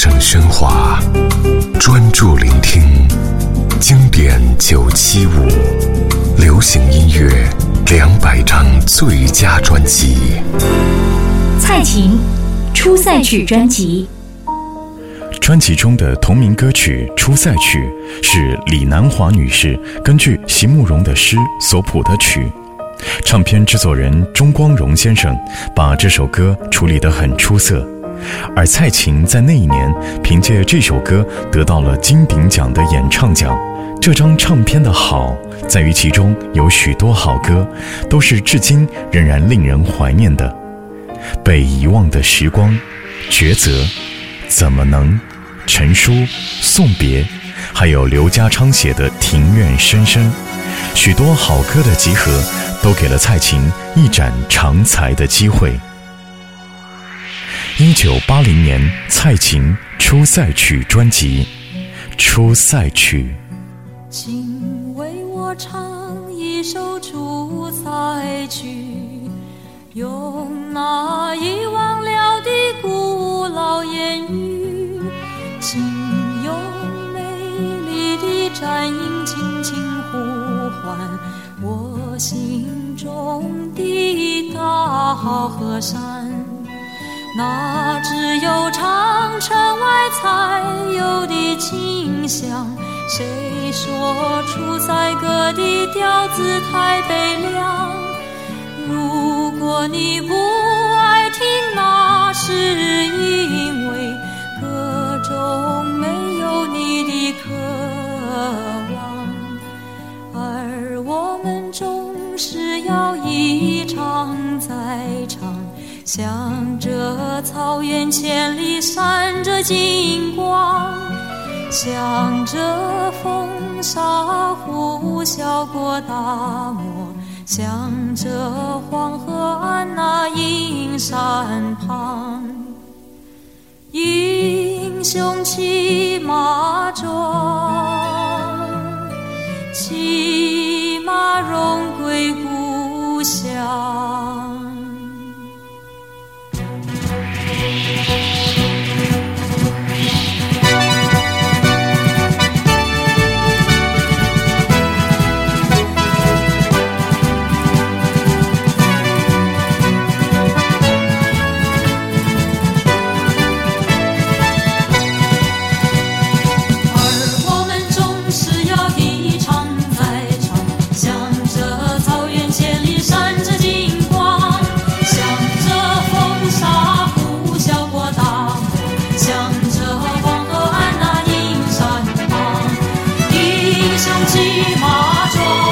声喧哗，专注聆听经典九七五，流行音乐两百张最佳专辑。蔡琴出赛曲专辑。专辑中的同名歌曲《出塞曲》是李南华女士根据席慕容的诗所谱的曲。唱片制作人钟光荣先生把这首歌处理得很出色，而蔡琴在那一年凭借这首歌得到了金鼎奖的演唱奖。这张唱片的好在于其中有许多好歌，都是至今仍然令人怀念的。被遗忘的时光，抉择，怎么能？陈书、送别，还有刘家昌写的《庭院深深》，许多好歌的集合，都给了蔡琴一展长才的机会。一九八零年，蔡琴《出塞曲》专辑，《出塞曲》。请为我唱一首《出塞曲》，用那遗忘了的古老言语，请用美丽的战音轻轻呼唤我心中的大好河山。那只有长城外才有的清香。谁说出塞歌的调子太悲凉？如果你不爱听，那是因为歌中没有你的渴望。而我们总是要一唱再唱。向着草原千里闪着金光，向着风沙呼啸过大漠，向着黄河岸那阴山旁，英雄骑马壮。骑骑马转